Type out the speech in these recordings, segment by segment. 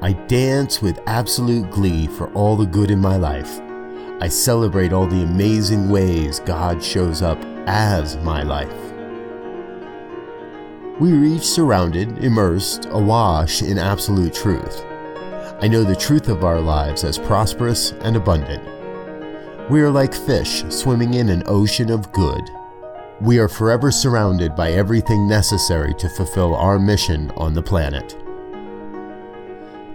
I dance with absolute glee for all the good in my life. I celebrate all the amazing ways God shows up as my life. We are each surrounded, immersed, awash in absolute truth. I know the truth of our lives as prosperous and abundant. We are like fish swimming in an ocean of good. We are forever surrounded by everything necessary to fulfill our mission on the planet.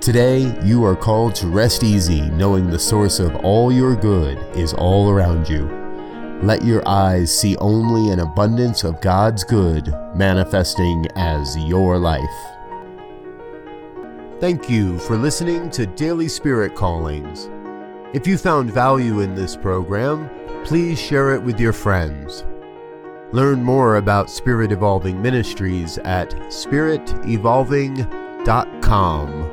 Today, you are called to rest easy, knowing the source of all your good is all around you. Let your eyes see only an abundance of God's good manifesting as your life. Thank you for listening to Daily Spirit Callings. If you found value in this program, please share it with your friends. Learn more about Spirit Evolving Ministries at spiritevolving.com.